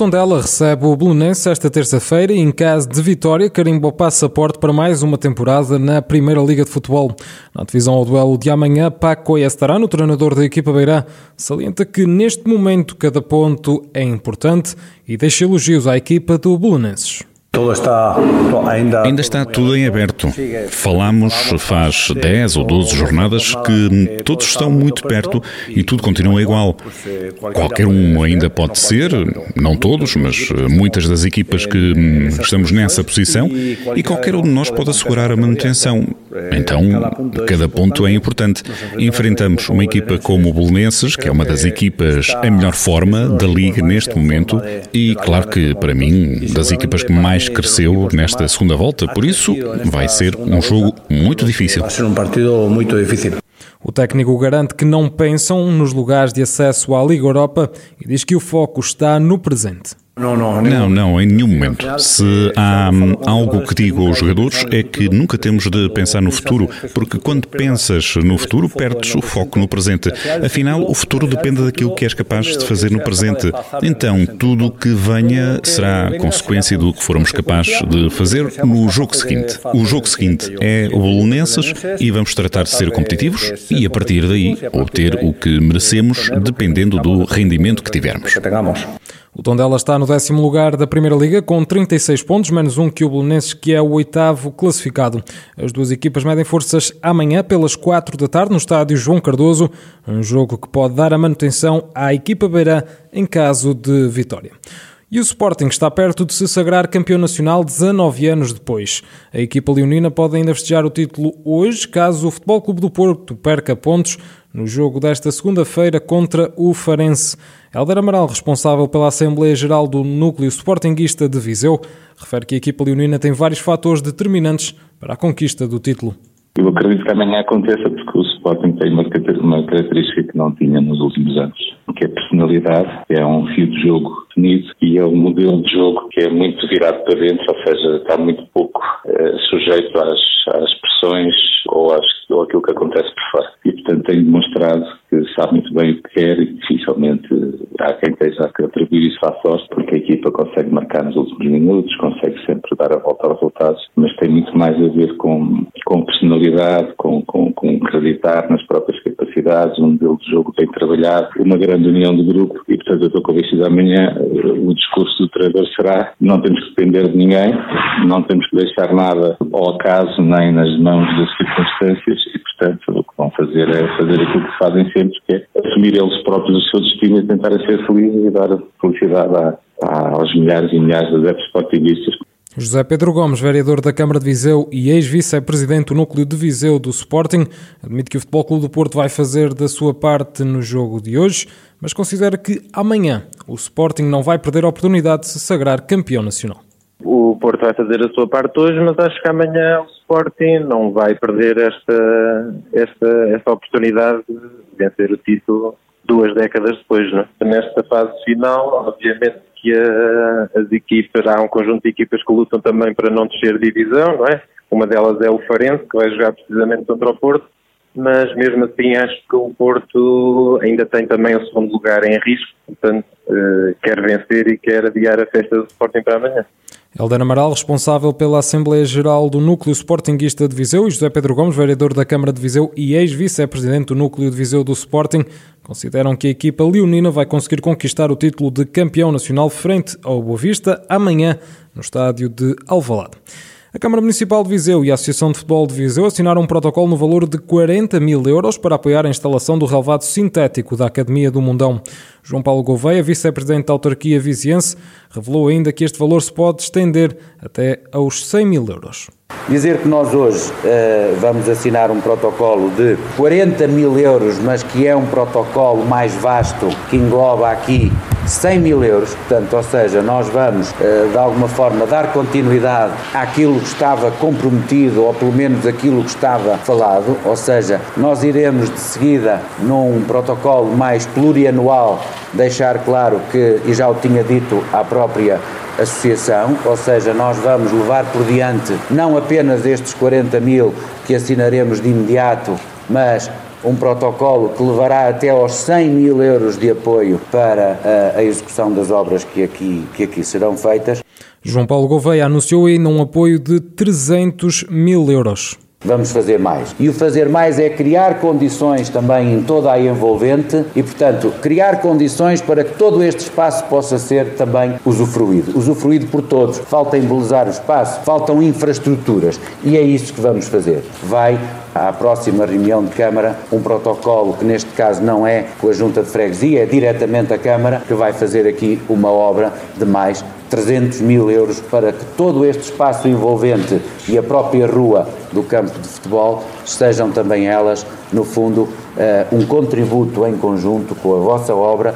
Tondela recebe o Belenense esta terça-feira e, em caso de vitória, carimba o passaporte para mais uma temporada na Primeira Liga de Futebol. Na divisão ao duelo de amanhã, Paco Estarano, treinador da equipa Beirã, salienta que neste momento cada ponto é importante e deixa elogios à equipa do Belenenses. Ainda... ainda está tudo em aberto. Falamos faz 10 ou 12 jornadas que todos estão muito perto e tudo continua igual. Qualquer um ainda pode ser, não todos, mas muitas das equipas que estamos nessa posição e qualquer um de nós pode assegurar a manutenção. Então, cada ponto é importante. Enfrentamos uma equipa como o Belenenses, que é uma das equipas em melhor forma da Liga neste momento e, claro que, para mim, das equipas que mais cresceu nesta segunda volta, por isso vai ser um jogo muito difícil. Vai ser um partido muito difícil. O técnico garante que não pensam nos lugares de acesso à Liga Europa e diz que o foco está no presente. Não, não, não, não, em nenhum momento. Se há algo que digo aos jogadores é que nunca temos de pensar no futuro, porque quando pensas no futuro, perdes o foco no presente. Afinal, o futuro depende daquilo que és capaz de fazer no presente. Então, tudo o que venha será consequência do que formos capazes de fazer no jogo seguinte. O jogo seguinte é o Bolonenses e vamos tratar de ser competitivos e, a partir daí, obter o que merecemos, dependendo do rendimento que tivermos. O Tondela está no décimo lugar da Primeira Liga com 36 pontos, menos um que o Belenenses, que é o oitavo classificado. As duas equipas medem forças amanhã pelas 4 da tarde no estádio João Cardoso, um jogo que pode dar a manutenção à equipa beirã em caso de vitória. E o Sporting está perto de se sagrar campeão nacional 19 anos depois. A equipa leonina pode ainda festejar o título hoje, caso o Futebol Clube do Porto perca pontos no jogo desta segunda-feira contra o Farense. Helder Amaral, responsável pela Assembleia Geral do Núcleo Sportinguista de Viseu, refere que a equipa leonina tem vários fatores determinantes para a conquista do título. Eu acredito que amanhã aconteça porque o Sporting tem uma, uma característica que não tinha nos últimos anos, que é a personalidade, é um fio de jogo definido e é um modelo de jogo que é muito virado para dentro, ou seja, está muito pouco eh, sujeito às, às pressões ou, às, ou aquilo que acontece por fora. E, portanto, tem demonstrado que sabe muito bem o que quer e dificilmente há quem esteja a atribuir isso à sorte, porque a equipa consegue marcar nos últimos minutos, consegue sempre dar a volta aos resultados, mas tem muito mais a ver com, com personalidade, com, com, com acreditar nas próprias capacidades, um modelo de jogo bem trabalhado, uma grande união do grupo e, portanto, eu estou convencido amanhã eh, o discurso do treinador será não temos que depender de ninguém, não temos que deixar nada ao acaso nem nas mãos das circunstâncias portanto, o que vão fazer é fazer aquilo que fazem sempre, que é assumir eles próprios o seu destino e tentar ser felizes e dar felicidade a, a, aos milhares e milhares de adeptos sportinguistas José Pedro Gomes, vereador da Câmara de Viseu e ex-vice-presidente do núcleo de Viseu do Sporting, admite que o Futebol Clube do Porto vai fazer da sua parte no jogo de hoje, mas considera que amanhã o Sporting não vai perder a oportunidade de se sagrar campeão nacional. O Porto vai fazer a sua parte hoje, mas acho que amanhã o Sporting não vai perder esta, esta, esta oportunidade de vencer o título duas décadas depois. Não? É? Nesta fase final, obviamente que a, as equipas, há um conjunto de equipas que lutam também para não descer divisão, não é? Uma delas é o Farense, que vai jogar precisamente contra o Porto, mas mesmo assim acho que o Porto ainda tem também o segundo lugar em risco, portanto eh, quer vencer e quer adiar a festa do Sporting para amanhã. Helder Amaral, responsável pela Assembleia Geral do Núcleo Sportinguista de Viseu, e José Pedro Gomes, vereador da Câmara de Viseu e ex-vice-presidente do Núcleo de Viseu do Sporting, consideram que a equipa leonina vai conseguir conquistar o título de campeão nacional frente ao Boa Vista amanhã no estádio de Alvalade. A Câmara Municipal de Viseu e a Associação de Futebol de Viseu assinaram um protocolo no valor de 40 mil euros para apoiar a instalação do relevado sintético da Academia do Mundão. João Paulo Gouveia, vice-presidente da autarquia viziense, revelou ainda que este valor se pode estender até aos 100 mil euros. Dizer que nós hoje uh, vamos assinar um protocolo de 40 mil euros, mas que é um protocolo mais vasto, que engloba aqui 100 mil euros, portanto, ou seja, nós vamos uh, de alguma forma dar continuidade àquilo que estava comprometido, ou pelo menos aquilo que estava falado, ou seja, nós iremos de seguida num protocolo mais plurianual deixar claro que, e já o tinha dito à própria associação, ou seja, nós vamos levar por diante não apenas estes 40 mil que assinaremos de imediato, mas um protocolo que levará até aos 100 mil euros de apoio para a, execução das obras que aqui, que aqui serão feitas. João Paulo Gouveia anunciou ainda um apoio de 300 mil euros. Vamos fazer mais. E o fazer mais é criar condições também em toda a envolvente e, portanto, criar condições para que todo este espaço possa ser também usufruído. Usufruído por todos. Falta embelezar o espaço, faltam infraestruturas e é isso que vamos fazer. Vai à próxima reunião de Câmara um protocolo que neste caso não é com a Junta de Freguesia, é diretamente a Câmara que vai fazer aqui uma obra de mais 300 mil euros para que todo este espaço envolvente e a própria rua do campo de futebol sejam também elas, no fundo, eh, um contributo em conjunto com a vossa obra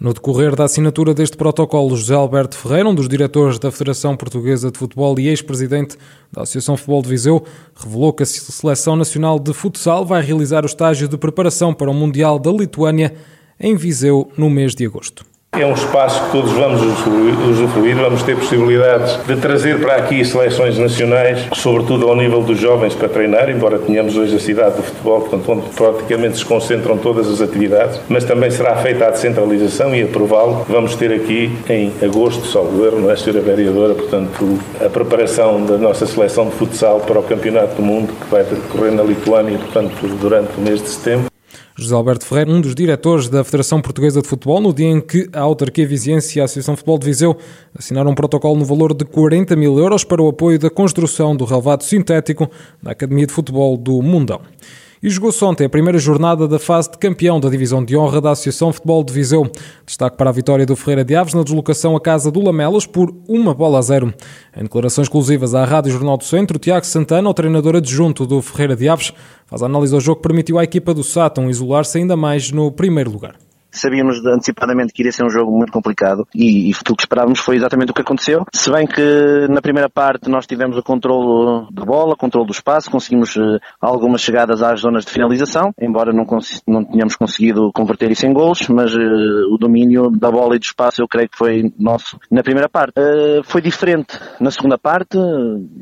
no decorrer da assinatura deste protocolo, José Alberto Ferreira, um dos diretores da Federação Portuguesa de Futebol e ex-presidente da Associação Futebol de Viseu, revelou que a Seleção Nacional de Futsal vai realizar o estágio de preparação para o Mundial da Lituânia em Viseu no mês de agosto. É um espaço que todos vamos usufruir, vamos ter possibilidades de trazer para aqui seleções nacionais, sobretudo ao nível dos jovens para treinar, embora tenhamos hoje a cidade do futebol, portanto, onde praticamente se concentram todas as atividades, mas também será feita a descentralização e aprová-lo. Vamos ter aqui em agosto, só o governo, não é, Sra. Vereadora, portanto, a preparação da nossa seleção de futsal para o Campeonato do Mundo, que vai decorrer na Lituânia, portanto, durante o mês de setembro. José Alberto Ferreira, um dos diretores da Federação Portuguesa de Futebol, no dia em que a Autarquia Viziense e a Associação de Futebol de Viseu assinaram um protocolo no valor de 40 mil euros para o apoio da construção do relvado sintético da Academia de Futebol do Mundão. E jogou-se ontem a primeira jornada da fase de campeão da Divisão de Honra da Associação Futebol de Viseu. Destaque para a vitória do Ferreira de Aves na deslocação à casa do Lamelas por uma bola a zero. Em declarações exclusivas à Rádio Jornal do Centro, Tiago Santana, o treinador adjunto do Ferreira de Aves, faz a análise ao jogo que permitiu à equipa do Sátão isolar-se ainda mais no primeiro lugar. Sabíamos antecipadamente que iria ser um jogo muito complicado e, e aquilo que esperávamos foi exatamente o que aconteceu. Se bem que na primeira parte nós tivemos o controle da bola, controle do espaço, conseguimos uh, algumas chegadas às zonas de finalização, embora não, não tenhamos conseguido converter isso em gols, mas uh, o domínio da bola e do espaço eu creio que foi nosso na primeira parte. Uh, foi diferente na segunda parte,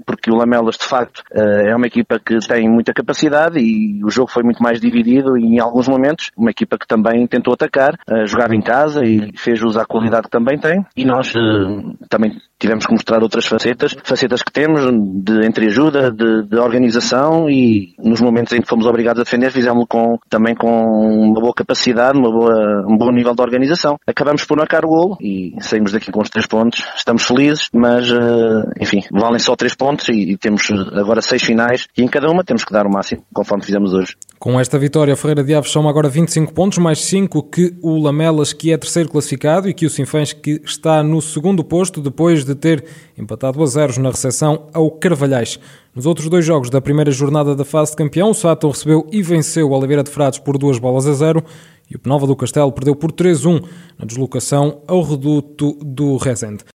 porque o Lamelas de facto é uma equipa que tem muita capacidade e o jogo foi muito mais dividido e em alguns momentos uma equipa que também tentou atacar uh, jogava em casa e fez uso à qualidade que também tem. E nós uh, também tivemos que mostrar outras facetas, facetas que temos de entreajuda, de, de organização e nos momentos em que fomos obrigados a defender fizemos com, também com uma boa capacidade, uma boa, um bom nível de organização. Acabamos por marcar o golo e saímos daqui com os três pontos. Estamos felizes, mas uh, enfim, valem só três pontos e, e temos agora seis finais e em cada uma temos que dar o máximo, conforme fizemos hoje. Com esta vitória, Ferreira de Aves soma agora 25 pontos, mais 5 que o Lamelas, que é terceiro classificado, e que o Sinfãs, que está no segundo posto, depois de ter empatado a zeros na recepção ao Carvalhais. Nos outros dois jogos da primeira jornada da fase de campeão, o Sátão recebeu e venceu o Oliveira de Frades por duas bolas a zero, e o Penalva do Castelo perdeu por 3-1 na deslocação ao reduto do Rezende.